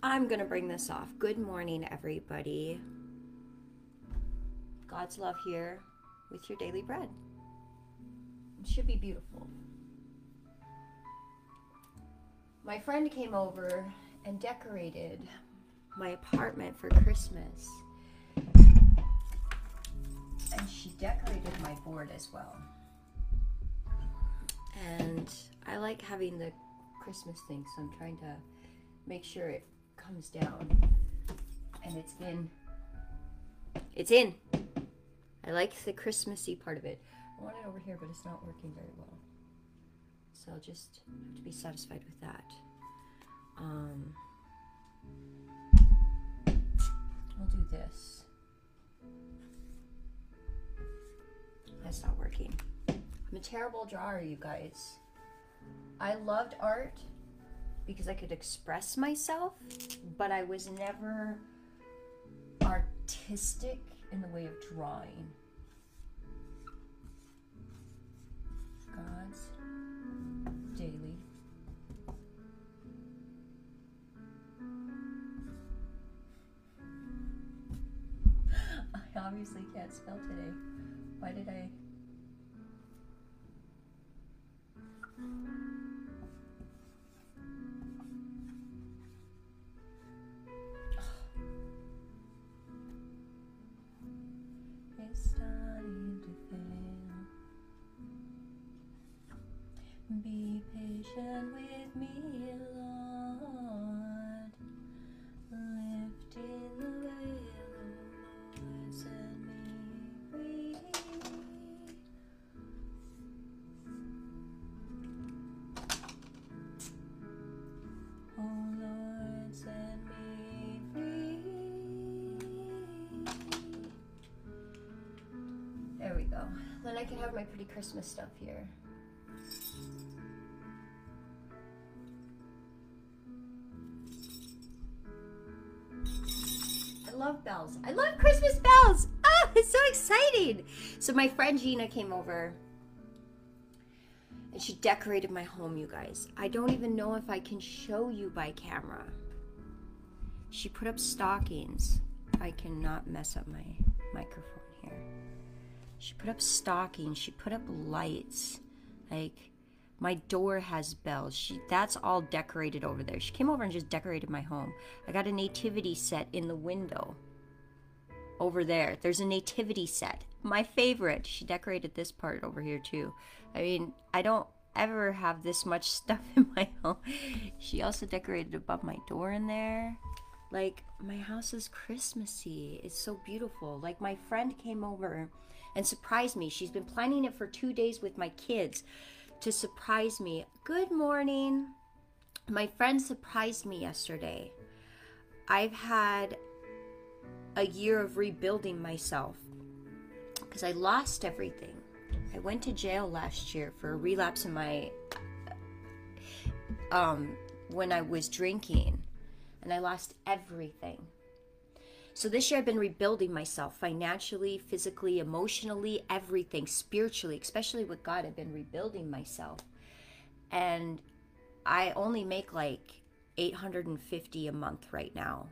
I'm going to bring this off. Good morning, everybody. God's love here with your daily bread. It should be beautiful. My friend came over and decorated my apartment for Christmas. And she decorated my board as well. And I like having the Christmas thing, so I'm trying to make sure it comes down and it's in. It's in. I like the Christmassy part of it. I want it over here, but it's not working very well. So I'll just have to be satisfied with that. Um, I'll do this. That's not working. I'm a terrible drawer, you guys. I loved art because I could express myself, but I was never artistic in the way of drawing. God's daily. I obviously can't spell today. Why did I? Patient with me, Lord. The veil, Lord, set me free. Oh Lord, set me free. There we go. Then I can have my pretty Christmas stuff here. Exciting. So my friend Gina came over and she decorated my home, you guys. I don't even know if I can show you by camera. She put up stockings. I cannot mess up my microphone here. She put up stockings. She put up lights. Like my door has bells. She that's all decorated over there. She came over and just decorated my home. I got a nativity set in the window. Over there. There's a nativity set. My favorite. She decorated this part over here too. I mean, I don't ever have this much stuff in my home. She also decorated above my door in there. Like my house is Christmassy. It's so beautiful. Like my friend came over and surprised me. She's been planning it for 2 days with my kids to surprise me. Good morning. My friend surprised me yesterday. I've had a year of rebuilding myself because I lost everything. I went to jail last year for a relapse in my um when I was drinking and I lost everything. So this year I've been rebuilding myself financially, physically, emotionally, everything, spiritually, especially with God. I've been rebuilding myself. And I only make like 850 a month right now.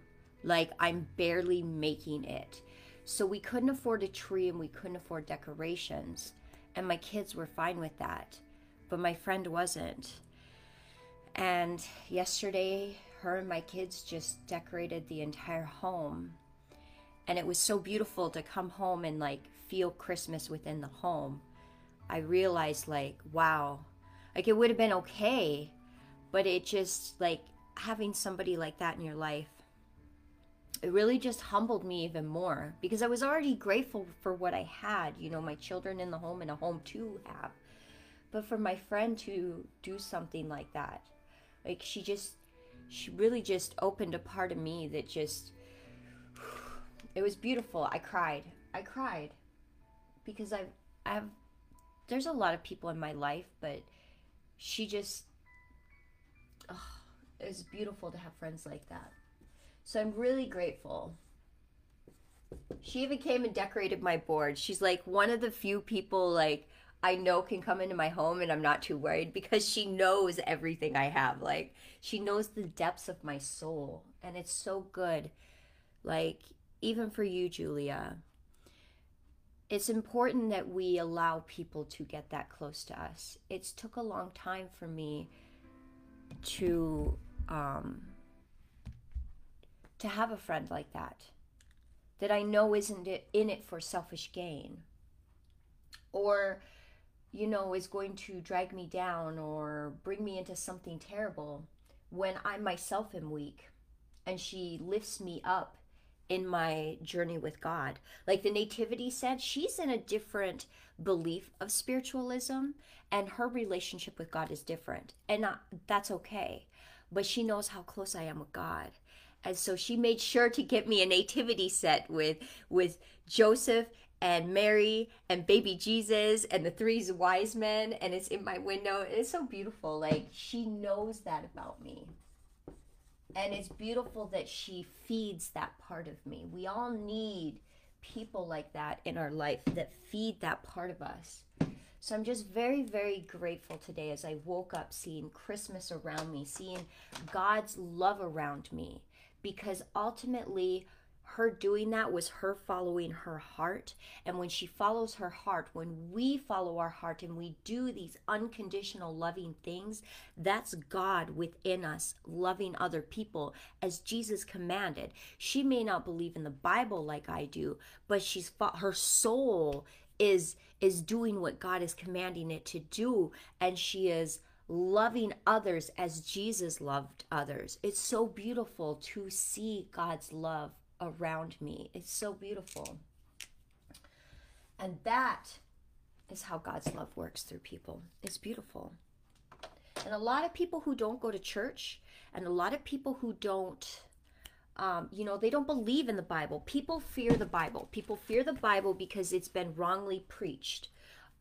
Like I'm barely making it. So we couldn't afford a tree and we couldn't afford decorations. And my kids were fine with that. But my friend wasn't. And yesterday, her and my kids just decorated the entire home. And it was so beautiful to come home and like feel Christmas within the home. I realized, like, wow, like it would have been okay, but it just like having somebody like that in your life, it really just humbled me even more because I was already grateful for what I had, you know, my children in the home and a home to have. But for my friend to do something like that, like she just, she really just opened a part of me that just, it was beautiful. I cried. I cried because I've, I've, there's a lot of people in my life, but she just, oh, it was beautiful to have friends like that. So I'm really grateful. She even came and decorated my board. She's like one of the few people like I know can come into my home and I'm not too worried because she knows everything I have. Like she knows the depths of my soul And it's so good. Like, even for you, Julia, it's important that we allow people to get that close to us. It's took a long time for me to um, to have a friend like that that I know isn't in it for selfish gain or you know is going to drag me down or bring me into something terrible when I myself am weak and she lifts me up in my journey with God. Like the Nativity said, she's in a different belief of spiritualism and her relationship with God is different. And not, that's okay. But she knows how close I am with God. And so she made sure to get me a nativity set with with Joseph and Mary and baby Jesus and the three wise men and it's in my window. It's so beautiful. Like she knows that about me. And it's beautiful that she feeds that part of me. We all need people like that in our life that feed that part of us. So I'm just very, very grateful today as I woke up seeing Christmas around me, seeing God's love around me, because ultimately her doing that was her following her heart. And when she follows her heart, when we follow our heart and we do these unconditional loving things, that's God within us loving other people as Jesus commanded. She may not believe in the Bible like I do, but she's her soul is is doing what God is commanding it to do and she is loving others as Jesus loved others. It's so beautiful to see God's love around me. It's so beautiful. And that is how God's love works through people. It's beautiful. And a lot of people who don't go to church and a lot of people who don't um, you know, they don't believe in the Bible. People fear the Bible. People fear the Bible because it's been wrongly preached.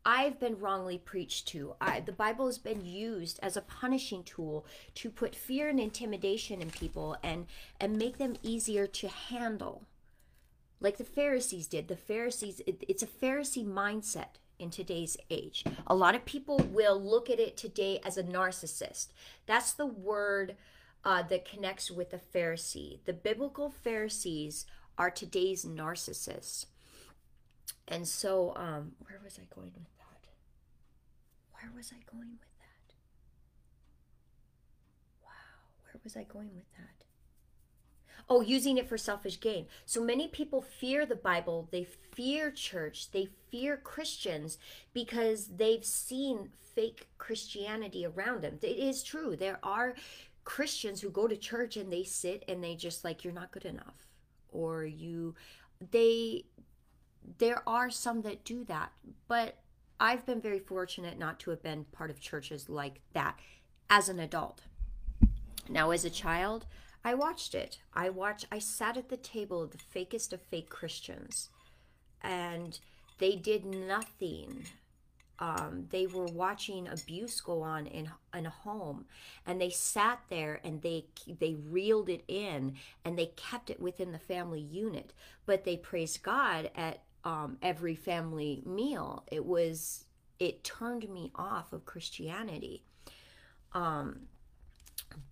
I've been wrongly preached to. I, the Bible has been used as a punishing tool to put fear and intimidation in people and and make them easier to handle. Like the Pharisees did. The Pharisees it, it's a Pharisee mindset in today's age. A lot of people will look at it today as a narcissist. That's the word uh, that connects with the Pharisee. The biblical Pharisees are today's narcissists. And so, um, where was I going with where was I going with that? Wow, where was I going with that? Oh, using it for selfish gain. So many people fear the Bible, they fear church, they fear Christians because they've seen fake Christianity around them. It is true. There are Christians who go to church and they sit and they just like, you're not good enough. Or you, they, there are some that do that. But I've been very fortunate not to have been part of churches like that as an adult. Now, as a child, I watched it. I watched, I sat at the table of the fakest of fake Christians, and they did nothing. Um, they were watching abuse go on in in a home, and they sat there and they they reeled it in and they kept it within the family unit. But they praised God at um, every family meal. It was it turned me off of Christianity. Um,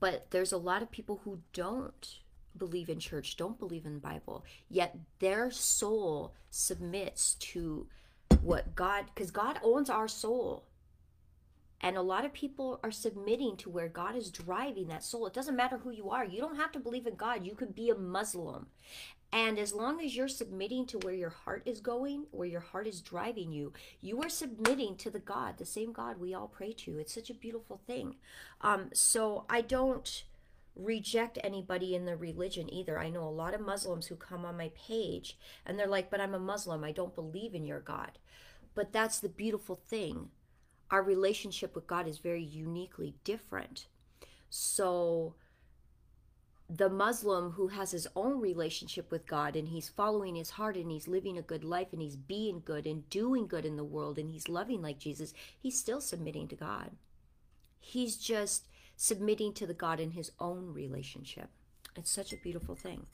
but there's a lot of people who don't believe in church, don't believe in Bible, yet their soul submits to what God, because God owns our soul. And a lot of people are submitting to where God is driving that soul. It doesn't matter who you are. You don't have to believe in God. You could be a Muslim and as long as you're submitting to where your heart is going, where your heart is driving you, you are submitting to the God, the same God we all pray to. It's such a beautiful thing. Um, so I don't reject anybody in the religion either. I know a lot of Muslims who come on my page and they're like, but I'm a Muslim. I don't believe in your God. But that's the beautiful thing. Our relationship with God is very uniquely different. So the Muslim who has his own relationship with God and he's following his heart and he's living a good life and he's being good and doing good in the world and he's loving like Jesus, he's still submitting to God. He's just submitting to the God in his own relationship. It's such a beautiful thing.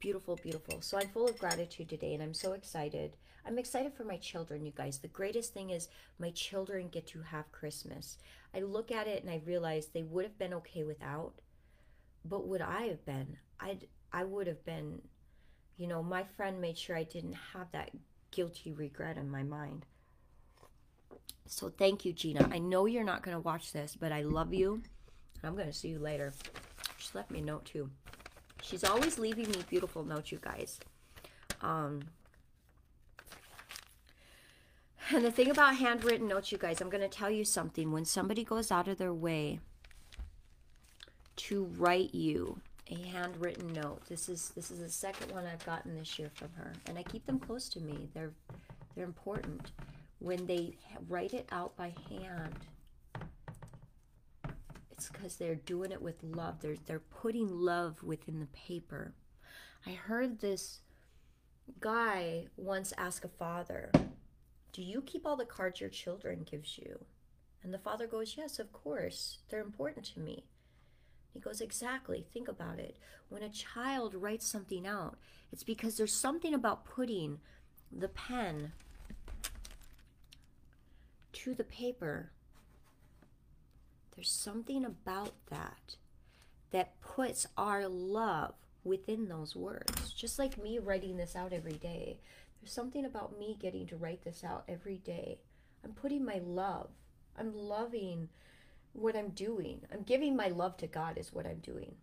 Beautiful, beautiful. So I'm full of gratitude today and I'm so excited. I'm excited for my children, you guys. The greatest thing is my children get to have Christmas. I look at it and I realize they would have been okay without but would I have been? I'd I would have been, you know, my friend made sure I didn't have that guilty regret in my mind. So thank you, Gina. I know you're not to watch this, but I love you. I'm going to see you later. She left me a note too. She's always leaving me beautiful notes, you guys. Um, and the thing about handwritten notes, you guys, I'm going to tell you something. When somebody goes out of their way to write you a handwritten note, this is this is the second one I've gotten this year from her, and I keep them close to me. They're they're important. When they write it out by hand, it's because they're doing it with love. They're they're putting love within the paper. I heard this guy once ask a father, "Do you keep all the cards your children gives you?" And the father goes, "Yes, of course. They're important to me." He goes, Exactly. Think about it. When a child writes something out, it's because there's something about putting the pen to the paper. There's something about that that puts our love within those words. Just like me writing this out every day. There's something about me getting to write this out every day. I'm putting my love. I'm loving what I'm doing. I'm giving my love to God, is what I'm doing.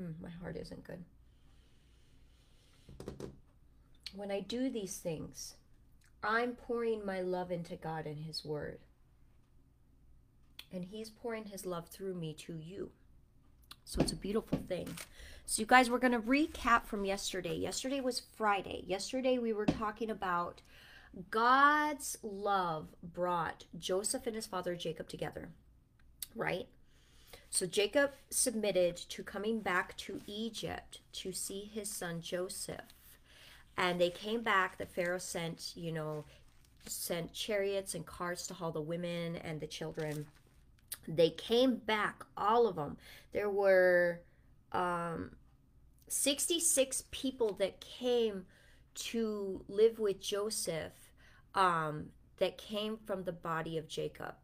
Mm, my heart isn't good. When I do these things, I'm pouring my love into God and His Word. And He's pouring His love through me to you. So it's a beautiful thing. So, you guys, we're going to recap from yesterday. Yesterday was Friday. Yesterday, we were talking about God's love brought Joseph and his father Jacob together, right? So Jacob submitted to coming back to Egypt to see his son Joseph. And they came back. The Pharaoh sent, you know, sent chariots and carts to haul the women and the children. They came back, all of them. There were um, 66 people that came to live with Joseph um, that came from the body of Jacob.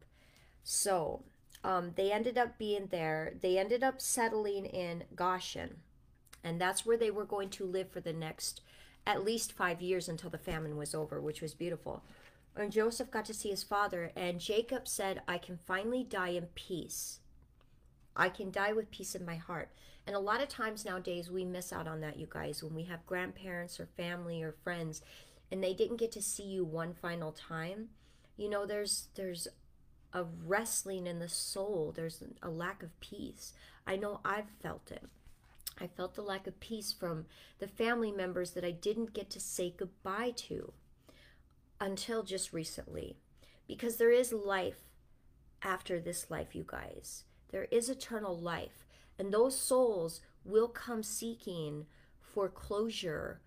So um, they ended up being there. They ended up settling in Goshen, and that's where they were going to live for the next at least five years until the famine was over, which was beautiful. And Joseph got to see his father, and Jacob said, I can finally die in peace. I can die with peace in my heart. And a lot of times nowadays, we miss out on that, you guys, when we have grandparents or family or friends and they didn't get to see you one final time you know there's there's a wrestling in the soul. There's a lack of peace. I know i've felt it. I felt the lack of peace from the family members that i didn't get to say goodbye to until just recently. Because there is life after this life you guys. There is eternal life. And those souls will come seeking for closure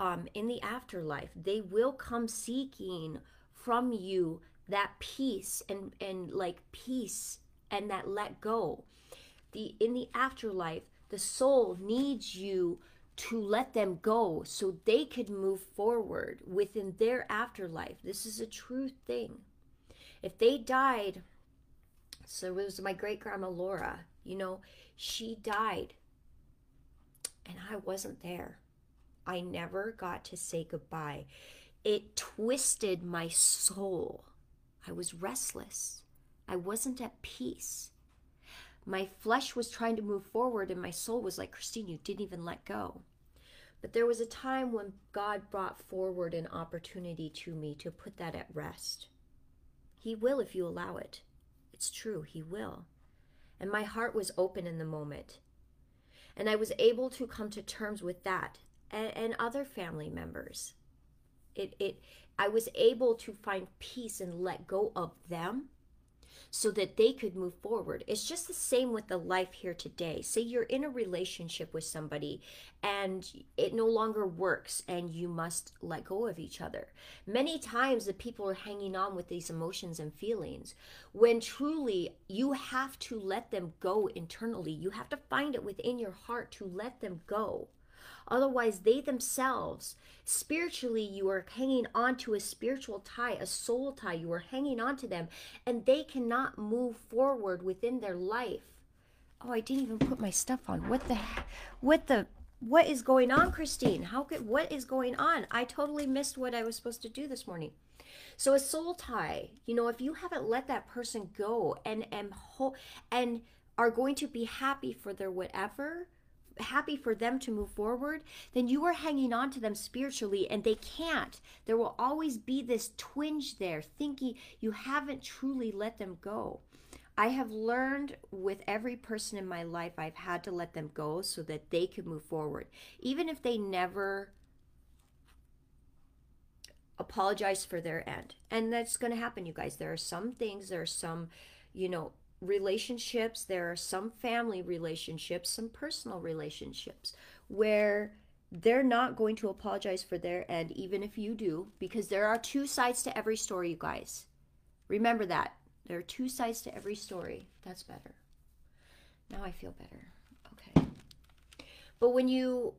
um, in the afterlife. They will come seeking from you that peace and and like peace and that let go. The in the afterlife, the soul needs you to let them go so they could move forward within their afterlife. This is a true thing. If they died, so it was my great grandma Laura, you know, she died and I wasn't there. I never got to say goodbye. It twisted my soul. I was restless. I wasn't at peace. My flesh was trying to move forward, and my soul was like, Christine, you didn't even let go. But there was a time when God brought forward an opportunity to me to put that at rest. He will if you allow it. It's true, He will. And my heart was open in the moment. And I was able to come to terms with that and, and other family members. It, it, I was able to find peace and let go of them so that they could move forward. It's just the same with the life here today. Say you're in a relationship with somebody and it no longer works and you must let go of each other. Many times the people are hanging on with these emotions and feelings when truly you have to let them go internally. You have to find it within your heart to let them go. Otherwise, they themselves, spiritually, you are hanging on to a spiritual tie, a soul tie. You are hanging on to them, and they cannot move forward within their life Oh, I didn't even put my stuff on. What the what the what is going on, Christine? How could what is going on? I totally missed what I was supposed to do this morning. So a soul tie, you know, if you haven't let that person go and and ho- and are going to be happy for their whatever, happy for them to move forward, then you are hanging on to them spiritually and they can't. There will always be this twinge there, thinking you haven't truly let them go. I have learned with every person in my life, I've had to let them go so that they could move forward. Even if they never apologize for their end. And that's going to happen, you guys. There are some things, there are some, you know, relationships, there are some family relationships, some personal relationships where they're not going to apologize for their end, even if you do, because there are two sides to every story, you guys. Remember that. There are two sides to every story. That's better. Now I feel better. Okay. But when you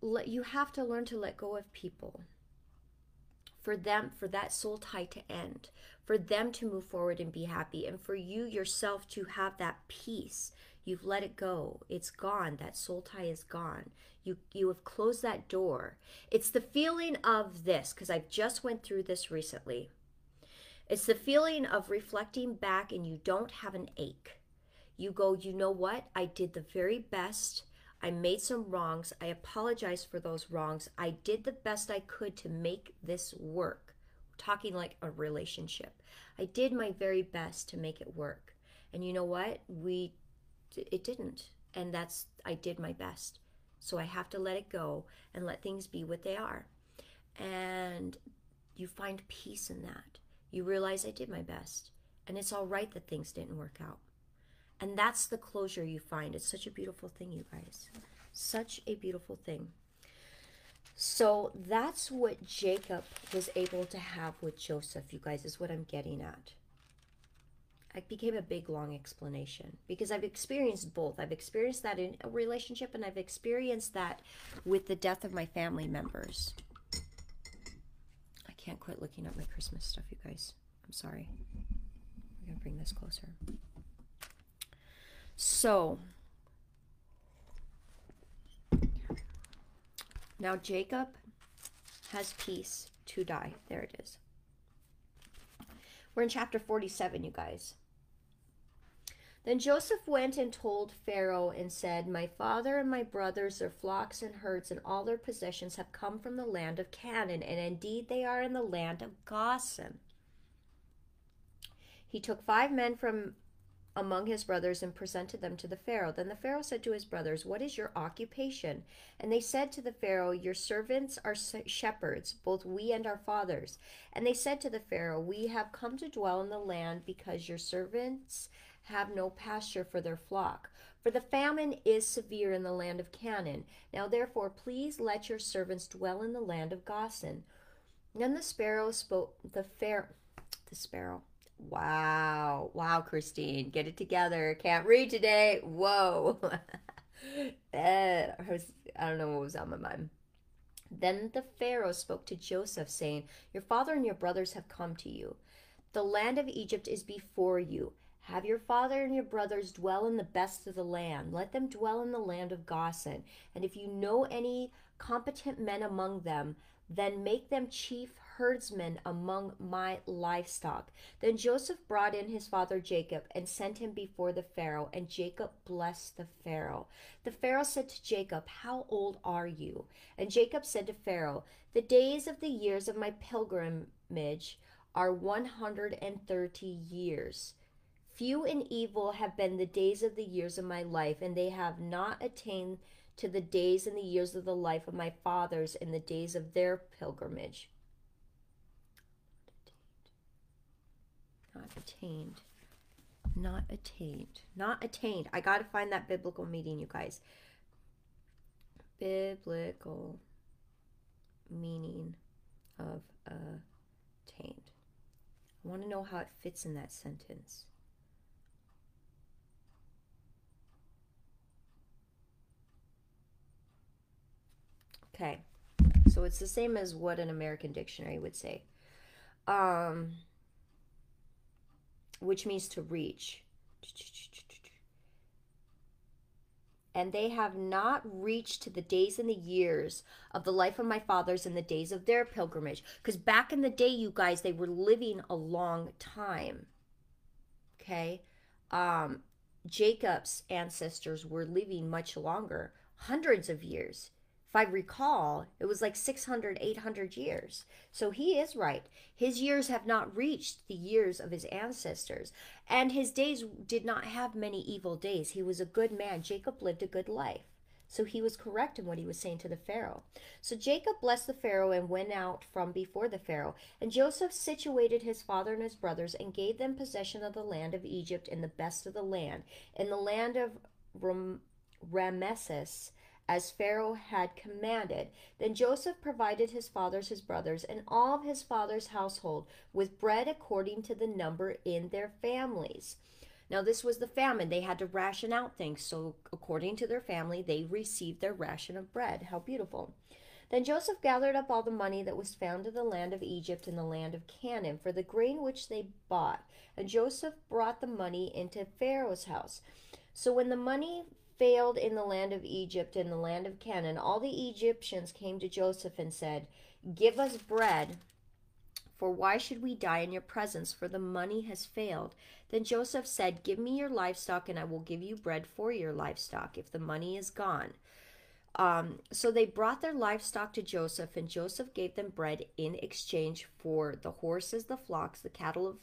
let you have to learn to let go of people for them for that soul tie to end, for them to move forward and be happy and for you yourself to have that peace. You've let it go. It's gone. That soul tie is gone. You you have closed that door. It's the feeling of this because I've just went through this recently it's the feeling of reflecting back and you don't have an ache. You go, you know what? I did the very best. I made some wrongs. I apologize for those wrongs. I did the best I could to make this work. Talking like a relationship. I did my very best to make it work. And you know what? We it didn't. And that's I did my best. So I have to let it go and let things be what they are. And you find peace in that. You realize I did my best, and it's all right that things didn't work out. And that's the closure you find. It's such a beautiful thing, you guys. Such a beautiful thing. So that's what Jacob was able to have with Joseph, you guys, is what I'm getting at. It became a big, long explanation because I've experienced both. I've experienced that in a relationship and I've experienced that with the death of my family members I can't quit looking at my Christmas stuff, you guys. I'm sorry. I'm going to bring this closer. So, now Jacob has peace to die. There it is. We're in chapter 47, you guys. Then Joseph went and told Pharaoh and said, My father and my brothers, their flocks and herds, and all their possessions have come from the land of Canaan, and indeed they are in the land of Goshen. He took five men from among his brothers and presented them to the Pharaoh. Then the Pharaoh said to his brothers, What is your occupation? And they said to the Pharaoh, Your servants are shepherds, both we and our fathers. And they said to the Pharaoh, We have come to dwell in the land because your servants have no pasture for their flock. For the famine is severe in the land of Canaan. Now therefore, please let your servants dwell in the land of Goshen. Then the sparrow spoke, the fair, the sparrow. Wow, wow, Christine, get it together. Can't read today. Whoa. Eh, I, was, I don't know what was on my mind. Then the Pharaoh spoke to Joseph, saying, Your father and your brothers have come to you. The land of Egypt is before you. Have your father and your brothers dwell in the best of the land. Let them dwell in the land of Goshen. And if you know any competent men among them, then make them chief herdsmen among my livestock. Then Joseph brought in his father Jacob and sent him before the Pharaoh, and Jacob blessed the Pharaoh. The Pharaoh said to Jacob, How old are you? And Jacob said to Pharaoh, The days of the years of my pilgrimage are 130 years. Few and evil have been the days of the years of my life, and they have not attained to the days and the years of the life of my fathers in the days of their pilgrimage. Not attained. Not attained. Not attained. I got to find that biblical meaning, you guys. Biblical meaning of attained. I want to know how it fits in that sentence. Okay. So it's the same as what an American dictionary would say. Um, which means to reach. and they have not reached to the days and the years of the life of my fathers in the days of their pilgrimage. Because back in the day, you guys, they were living a long time. Okay? Um, Jacob's ancestors were living much longer, hundreds of years. If I recall, it was like 600, 800 years. So he is right. His years have not reached the years of his ancestors. And his days did not have many evil days. He was a good man. Jacob lived a good life. So he was correct in what he was saying to the Pharaoh. So Jacob blessed the Pharaoh and went out from before the Pharaoh. And Joseph situated his father and his brothers and gave them possession of the land of Egypt and the best of the land, in the land of Ram- Ramesses as Pharaoh had commanded. Then Joseph provided his fathers, his brothers, and all of his father's household with bread according to the number in their families. Now, this was the famine. They had to ration out things. So, according to their family, they received their ration of bread. How beautiful. Then Joseph gathered up all the money that was found in the land of Egypt and the land of Canaan for the grain which they bought. And Joseph brought the money into Pharaoh's house. So when the money failed in the land of Egypt and the land of Canaan, all the Egyptians came to Joseph and said, Give us bread, for why should we die in your presence? For the money has failed. Then Joseph said, Give me your livestock, and I will give you bread for your livestock, if the money is gone. Um, so they brought their livestock to Joseph, and Joseph gave them bread in exchange for the horses, the flocks, the cattle of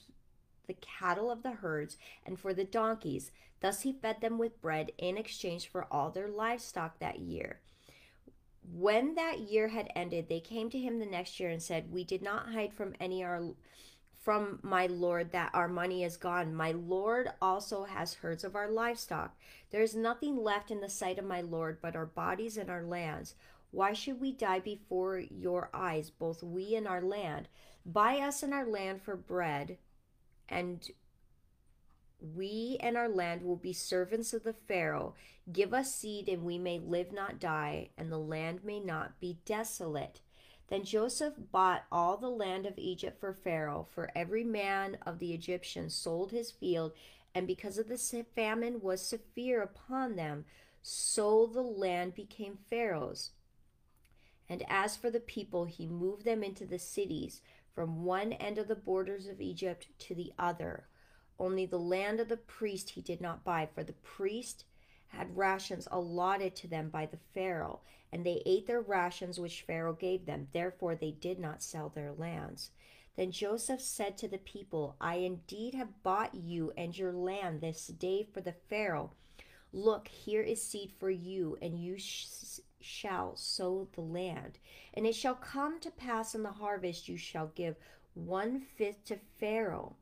the cattle of the herds, and for the donkeys. Thus he fed them with bread in exchange for all their livestock that year. When that year had ended, they came to him the next year and said, We did not hide from any our from my Lord that our money is gone. My Lord also has herds of our livestock. There is nothing left in the sight of my Lord but our bodies and our lands. Why should we die before your eyes, both we and our land? Buy us and our land for bread, and we and our land will be servants of the Pharaoh. Give us seed, and we may live, not die, and the land may not be desolate. Then Joseph bought all the land of Egypt for Pharaoh, for every man of the Egyptians sold his field, and because of the famine was severe upon them, so the land became Pharaoh's. And as for the people, he moved them into the cities from one end of the borders of Egypt to the other. Only the land of the priest he did not buy, for the priest had rations allotted to them by the Pharaoh, and they ate their rations which Pharaoh gave them. Therefore they did not sell their lands. Then Joseph said to the people, I indeed have bought you and your land this day for the Pharaoh. Look, here is seed for you, and you sh- shall sow the land. And it shall come to pass in the harvest you shall give one fifth to Pharaoh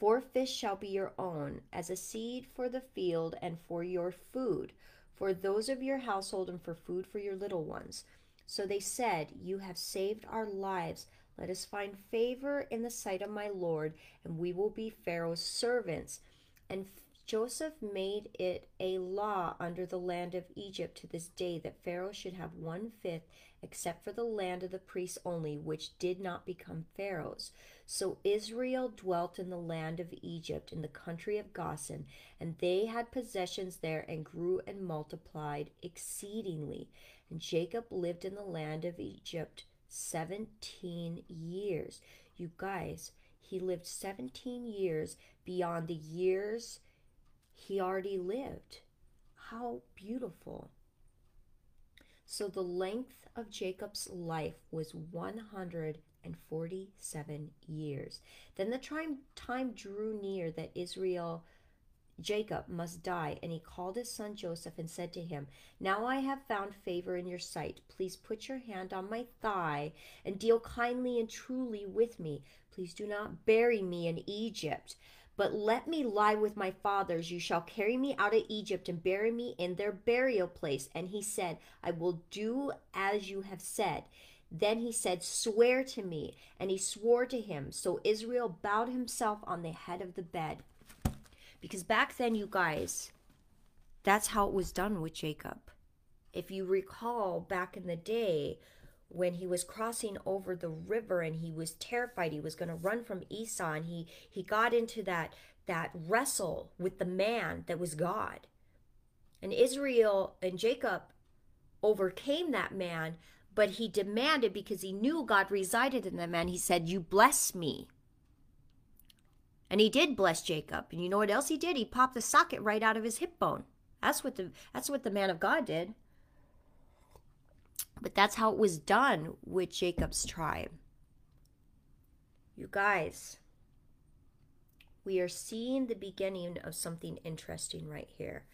Four fifths shall be your own, as a seed for the field and for your food, for those of your household and for food for your little ones. So they said, You have saved our lives. Let us find favor in the sight of my Lord, and we will be Pharaoh's servants. And Joseph made it a law under the land of Egypt to this day that Pharaoh should have one fifth, except for the land of the priests only, which did not become Pharaoh's. So Israel dwelt in the land of Egypt, in the country of Goshen, and they had possessions there and grew and multiplied exceedingly. And Jacob lived in the land of Egypt 17 years. You guys, he lived 17 years beyond the years he already lived. How beautiful. So the length of Jacob's life was 147 years. Then the time, time drew near that Israel, Jacob, must die, and he called his son Joseph and said to him, Now I have found favor in your sight. Please put your hand on my thigh and deal kindly and truly with me. Please do not bury me in Egypt but let me lie with my fathers. You shall carry me out of Egypt and bury me in their burial place. And he said, I will do as you have said. Then he said, Swear to me. And he swore to him. So Israel bowed himself on the head of the bed. Because back then, you guys, that's how it was done with Jacob. If you recall back in the day, when he was crossing over the river and he was terrified he was going to run from Esau and he he got into that that wrestle with the man that was God And Israel and Jacob overcame that man, but he demanded because he knew God resided in that man. He said, You bless me. And he did bless Jacob. And you know what else he did? He popped the socket right out of his hip bone. That's what the that's what the man of God did. But that's how it was done with Jacob's tribe. You guys, we are seeing the beginning of something interesting right here.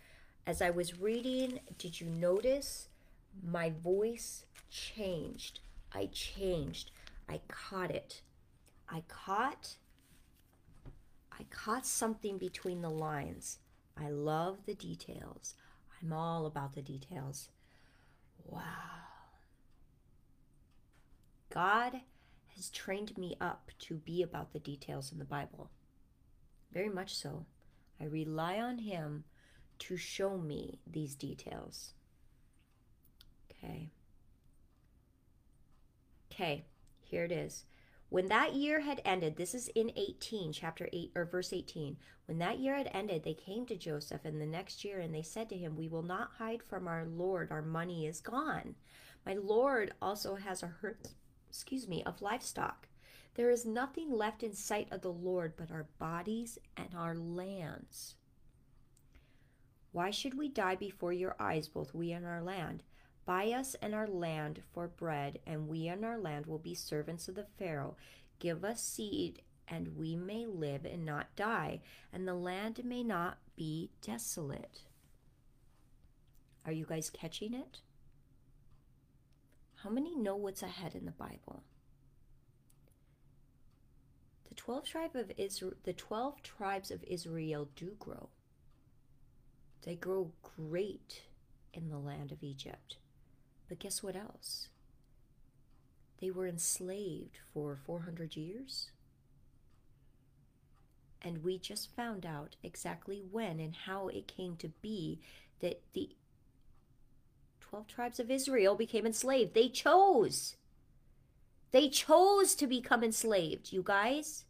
As I was reading, did you notice my voice changed? I changed. I caught it. I caught I caught something between the lines. I love the details. I'm all about the details. Wow. God has trained me up to be about the details in the Bible. Very much so. I rely on Him to show me these details. Okay. Okay, here it is. When that year had ended, this is in 18, chapter 8 or verse 18. When that year had ended, they came to Joseph in the next year and they said to him, We will not hide from our Lord, our money is gone. My Lord also has a herd, excuse me, of livestock. There is nothing left in sight of the Lord but our bodies and our lands. Why should we die before your eyes, both we and our land? Buy us and our land for bread, and we and our land will be servants of the Pharaoh. Give us seed, and we may live and not die, and the land may not be desolate. Are you guys catching it? How many know what's ahead in the Bible? The 12 tribe of Israel, the 12 tribes of Israel do grow. They grow great in the land of Egypt. But guess what else? They were enslaved for 400 years. And we just found out exactly when and how it came to be that the 12 tribes of Israel became enslaved. They chose. They chose to become enslaved, you guys.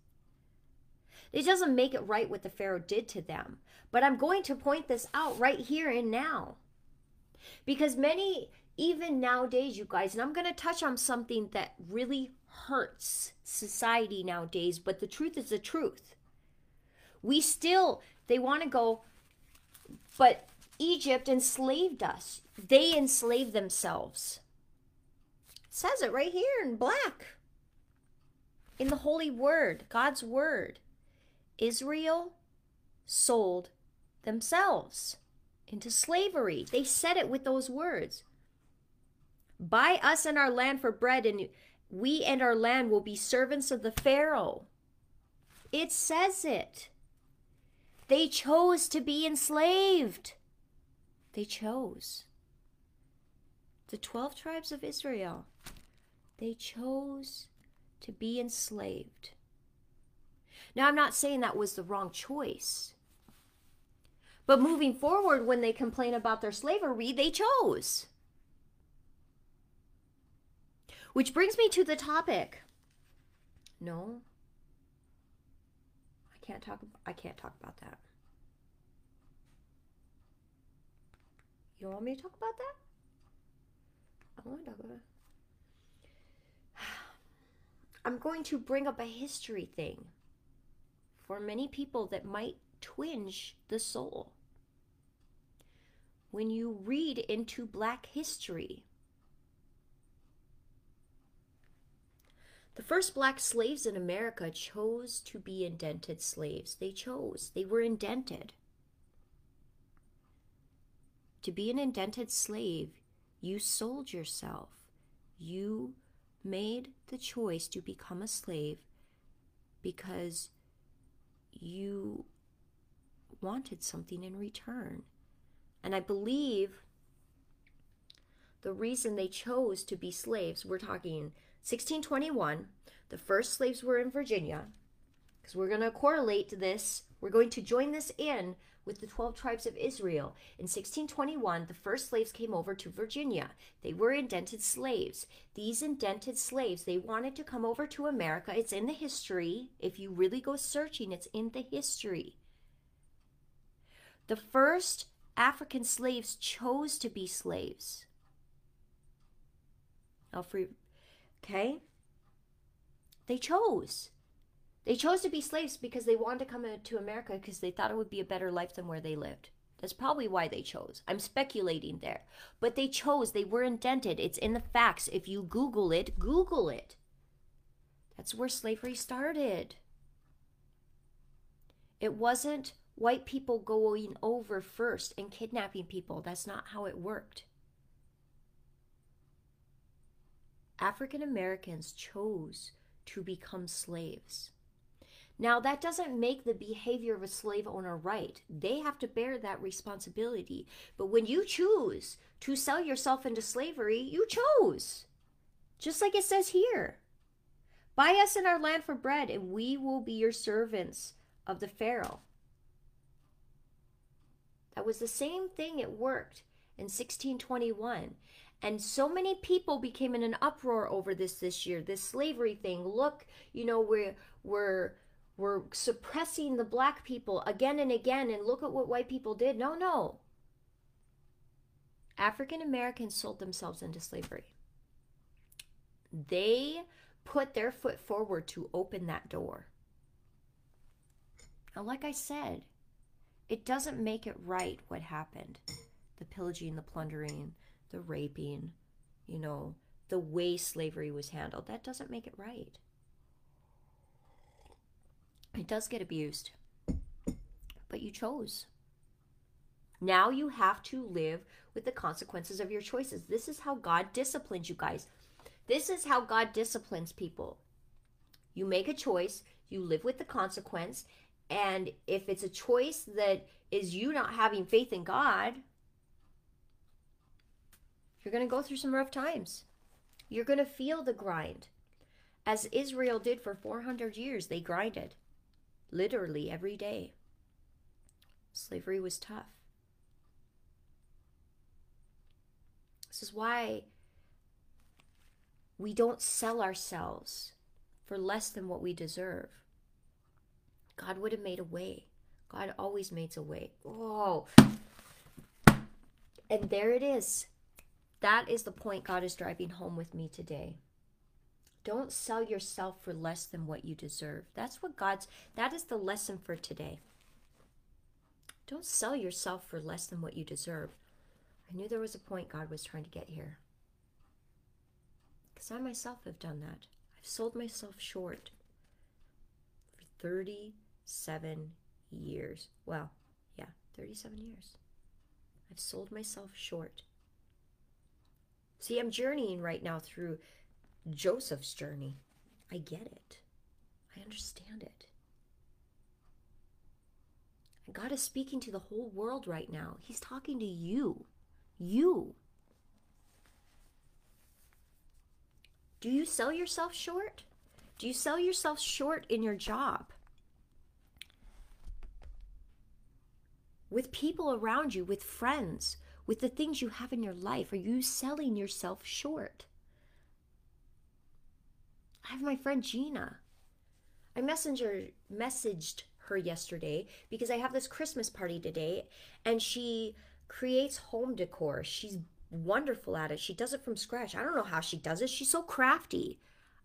It doesn't make it right what the Pharaoh did to them. But I'm going to point this out right here and now. Because many even nowadays, you guys, and I'm going to touch on something that really hurts society nowadays, but the truth is the truth. We still, they want to go, but Egypt enslaved us. They enslaved themselves. It says it right here in black. In the Holy Word, God's Word. Israel sold themselves into slavery. They said it with those words. Buy us and our land for bread, and we and our land will be servants of the Pharaoh. It says it. They chose to be enslaved. They chose. The 12 tribes of Israel, they chose to be enslaved. Now, I'm not saying that was the wrong choice. But moving forward, when they complain about their slavery, they chose. Which brings me to the topic. No. I can't talk I can't talk about that. You want me to talk about that? I want to talk about it. I'm going to bring up a history thing for many people that might twinge the soul. When you read into black history, The first black slaves in America chose to be indented slaves. They chose, they were indented. To be an indented slave, you sold yourself. You made the choice to become a slave because you wanted something in return. And I believe the reason they chose to be slaves, we're talking 1621, the first slaves were in Virginia, because we're going to correlate this, we're going to join this in with the 12 tribes of Israel. In 1621, the first slaves came over to Virginia. They were indented slaves. These indented slaves, they wanted to come over to America. It's in the history. If you really go searching, it's in the history. The first African slaves chose to be slaves. Okay? They chose. They chose to be slaves because they wanted to come to America because they thought it would be a better life than where they lived. That's probably why they chose. I'm speculating there. But they chose. They were indented. It's in the facts. If you Google it, Google it. That's where slavery started. It wasn't white people going over first and kidnapping people. That's not how it worked. African Americans chose to become slaves. Now, that doesn't make the behavior of a slave owner right. They have to bear that responsibility. But when you choose to sell yourself into slavery, you chose. Just like it says here Buy us in our land for bread, and we will be your servants of the Pharaoh. That was the same thing, it worked in 1621. And so many people became in an uproar over this this year, this slavery thing. Look, you know, we're, we're, we're suppressing the black people again and again, and look at what white people did. No, no. African Americans sold themselves into slavery. They put their foot forward to open that door. Now, like I said, it doesn't make it right what happened the pillaging, the plundering, the raping, you know, the way slavery was handled. That doesn't make it right. It does get abused, but you chose. Now you have to live with the consequences of your choices. This is how God disciplines you guys. This is how God disciplines people. You make a choice, you live with the consequence, and if it's a choice that is you not having faith in God, you're going to go through some rough times. You're going to feel the grind. As Israel did for 400 years, they grinded literally every day. Slavery was tough. This is why we don't sell ourselves for less than what we deserve. God would have made a way. God always makes a way. Oh. And there it is. That is the point God is driving home with me today. Don't sell yourself for less than what you deserve. That's what God's, that is the lesson for today. Don't sell yourself for less than what you deserve. I knew there was a point God was trying to get here. Because I myself have done that. I've sold myself short for 37 years. Well, yeah, 37 years. I've sold myself short. See, I'm journeying right now through Joseph's journey. I get it. I understand it. God is speaking to the whole world right now. He's talking to you. You. Do you sell yourself short? Do you sell yourself short in your job? With people around you, with friends, with the things you have in your life, are you selling yourself short? I have my friend Gina. I messenger messaged her yesterday because I have this Christmas party today and she creates home decor. She's wonderful at it. She does it from scratch. I don't know how she does it. She's so crafty.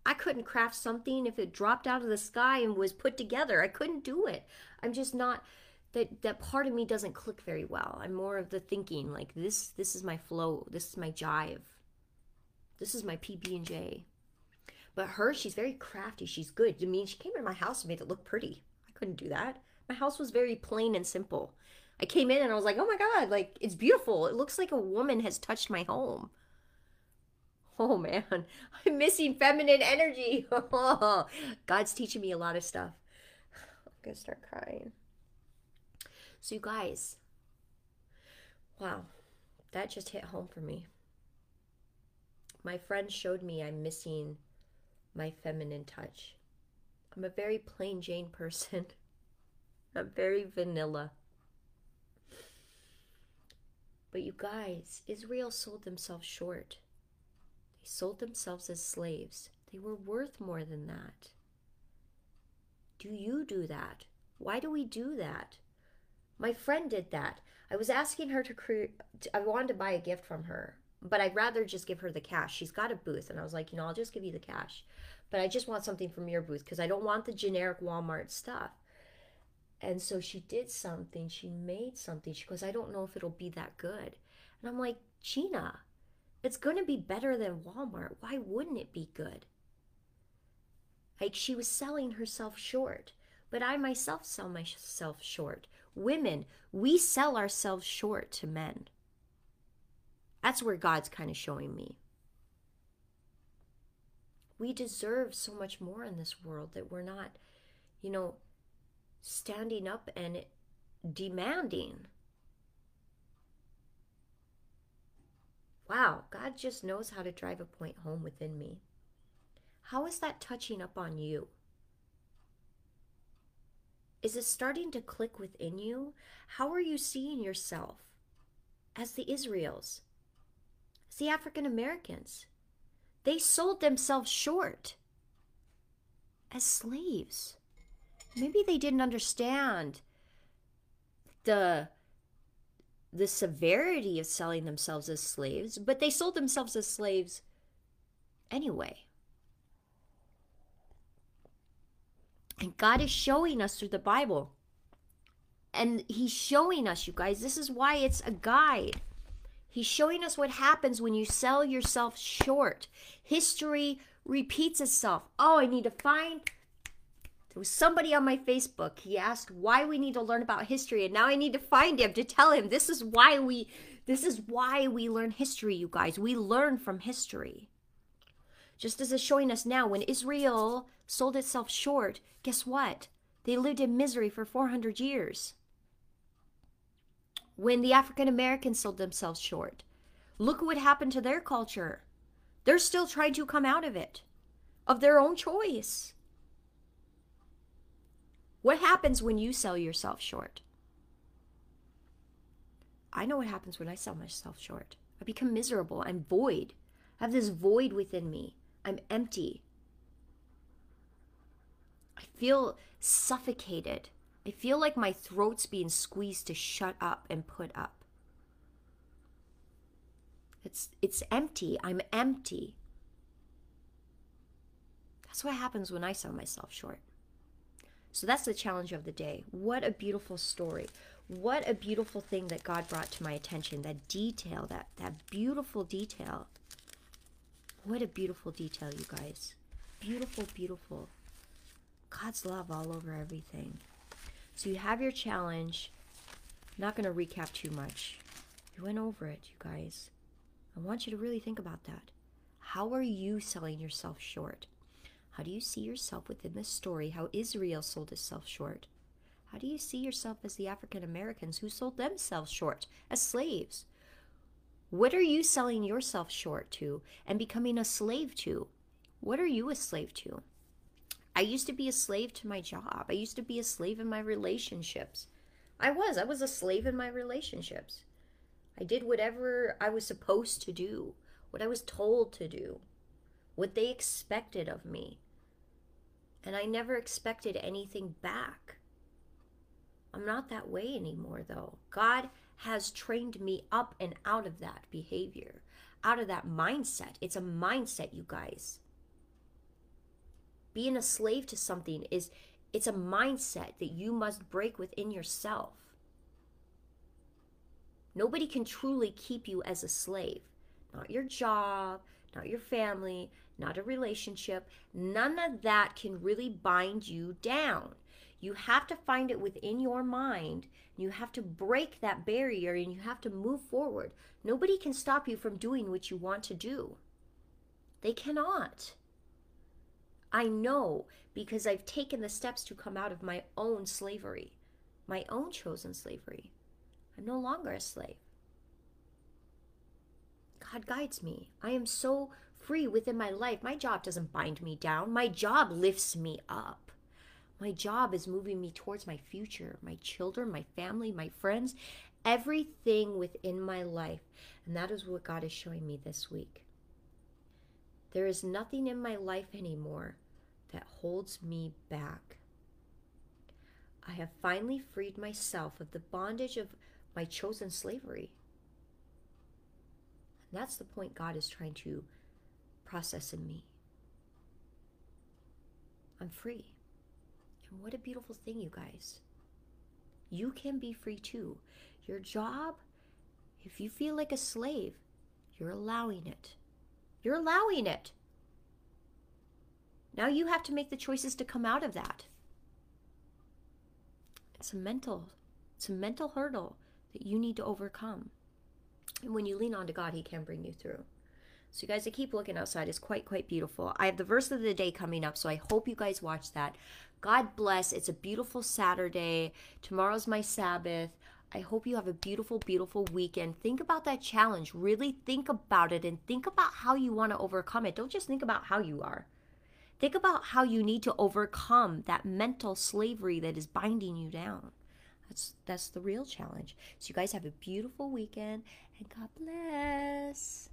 I couldn't craft something if it dropped out of the sky and was put together. I couldn't do it. I'm just not that that part of me doesn't click very well. I'm more of the thinking like this this is my flow. This is my jive. This is my PB and J. But her, she's very crafty. She's good. I mean, she came in my house and made it look pretty. I couldn't do that. My house was very plain and simple. I came in and I was like, oh my God, like it's beautiful. It looks like a woman has touched my home. Oh man, I'm missing feminine energy. God's teaching me a lot of stuff. I'm gonna start crying. So, you guys, wow, that just hit home for me. My friend showed me I'm missing my feminine touch. I'm a very plain Jane person. I'm very vanilla. But you guys, Israel sold themselves short. They sold themselves as slaves. They were worth more than that. Do you do that? Why do we do that? My friend did that. I was asking her to create, I wanted to buy a gift from her, but I'd rather just give her the cash. She's got a booth, and I was like, you know, I'll just give you the cash. But I just want something from your booth because I don't want the generic Walmart stuff. And so she did something. She made something. She goes, I don't know if it'll be that good. And I'm like, Gina, it's going to be better than Walmart. Why wouldn't it be good? Like she was selling herself short. But I myself sell myself short. Women, we sell ourselves short to men. That's where God's kind of showing me. We deserve so much more in this world that we're not, you know, standing up and demanding. Wow, God just knows how to drive a point home within me. How is that touching up on you? Is it starting to click within you? How are you seeing yourself as the Israels, the African Americans? They sold themselves short as slaves. Maybe they didn't understand the the severity of selling themselves as slaves, but they sold themselves as slaves anyway. And God is showing us through the Bible. And He's showing us, you guys, this is why it's a guide. He's showing us what happens when you sell yourself short. History repeats itself. Oh, I need to find. There was somebody on my Facebook. He asked why we need to learn about history, and now I need to find him to tell him this is why we this is why we learn history, you guys. We learn from history. Just as it's showing us now, when Israel sold itself short, guess what? They lived in misery for 400 years. When the African Americans sold themselves short, look what happened to their culture. They're still trying to come out of it, of their own choice. What happens when you sell yourself short? I know what happens when I sell myself short. I become miserable. I'm void. I have this void within me. I'm empty. I feel suffocated. I feel like my throat's being squeezed to shut up and put up. It's it's empty. I'm empty. That's what happens when I sell myself short. So that's the challenge of the day. What a beautiful story. What a beautiful thing that God brought to my attention. That detail, that that beautiful detail. What a beautiful detail, you guys. Beautiful, beautiful. God's love all over everything. So you have your challenge. I'm not going to recap too much. You went over it, you guys. I want you to really think about that. How are you selling yourself short? How do you see yourself within this story? How Israel sold itself short? How do you see yourself as the African Americans who sold themselves short as slaves? What are you selling yourself short to and becoming a slave to? What are you a slave to? I used to be a slave to my job. I used to be a slave in my relationships. I was. I was a slave in my relationships. I did whatever I was supposed to do, what I was told to do, what they expected of me. And I never expected anything back. I'm not that way anymore, though. God has trained me up and out of that behavior, out of that mindset. It's a mindset, you guys. Being a slave to something is it's a mindset that you must break within yourself. Nobody can truly keep you as a slave. Not your job, not your family, not a relationship. None of that can really bind you down. You have to find it within your mind. You have to break that barrier and you have to move forward. Nobody can stop you from doing what you want to do. They cannot. I know because I've taken the steps to come out of my own slavery, my own chosen slavery. I'm no longer a slave. God guides me. I am so free within my life. My job doesn't bind me down, my job lifts me up. My job is moving me towards my future, my children, my family, my friends, everything within my life. And that is what God is showing me this week. There is nothing in my life anymore that holds me back. I have finally freed myself of the bondage of my chosen slavery. And that's the point God is trying to process in me. I'm free. And what a beautiful thing, you guys. You can be free too. Your job, if you feel like a slave, you're allowing it. You're allowing it. Now you have to make the choices to come out of that. It's a mental, it's a mental hurdle that you need to overcome. And when you lean on to God, He can bring you through. So, you guys, I keep looking outside. It's quite, quite beautiful. I have the verse of the day coming up, so I hope you guys watch that. God bless. It's a beautiful Saturday. Tomorrow's my Sabbath. I hope you have a beautiful, beautiful weekend. Think about that challenge. Really think about it and think about how you want to overcome it. Don't just think about how you are. Think about how you need to overcome that mental slavery that is binding you down. That's that's the real challenge. So you guys have a beautiful weekend and God bless.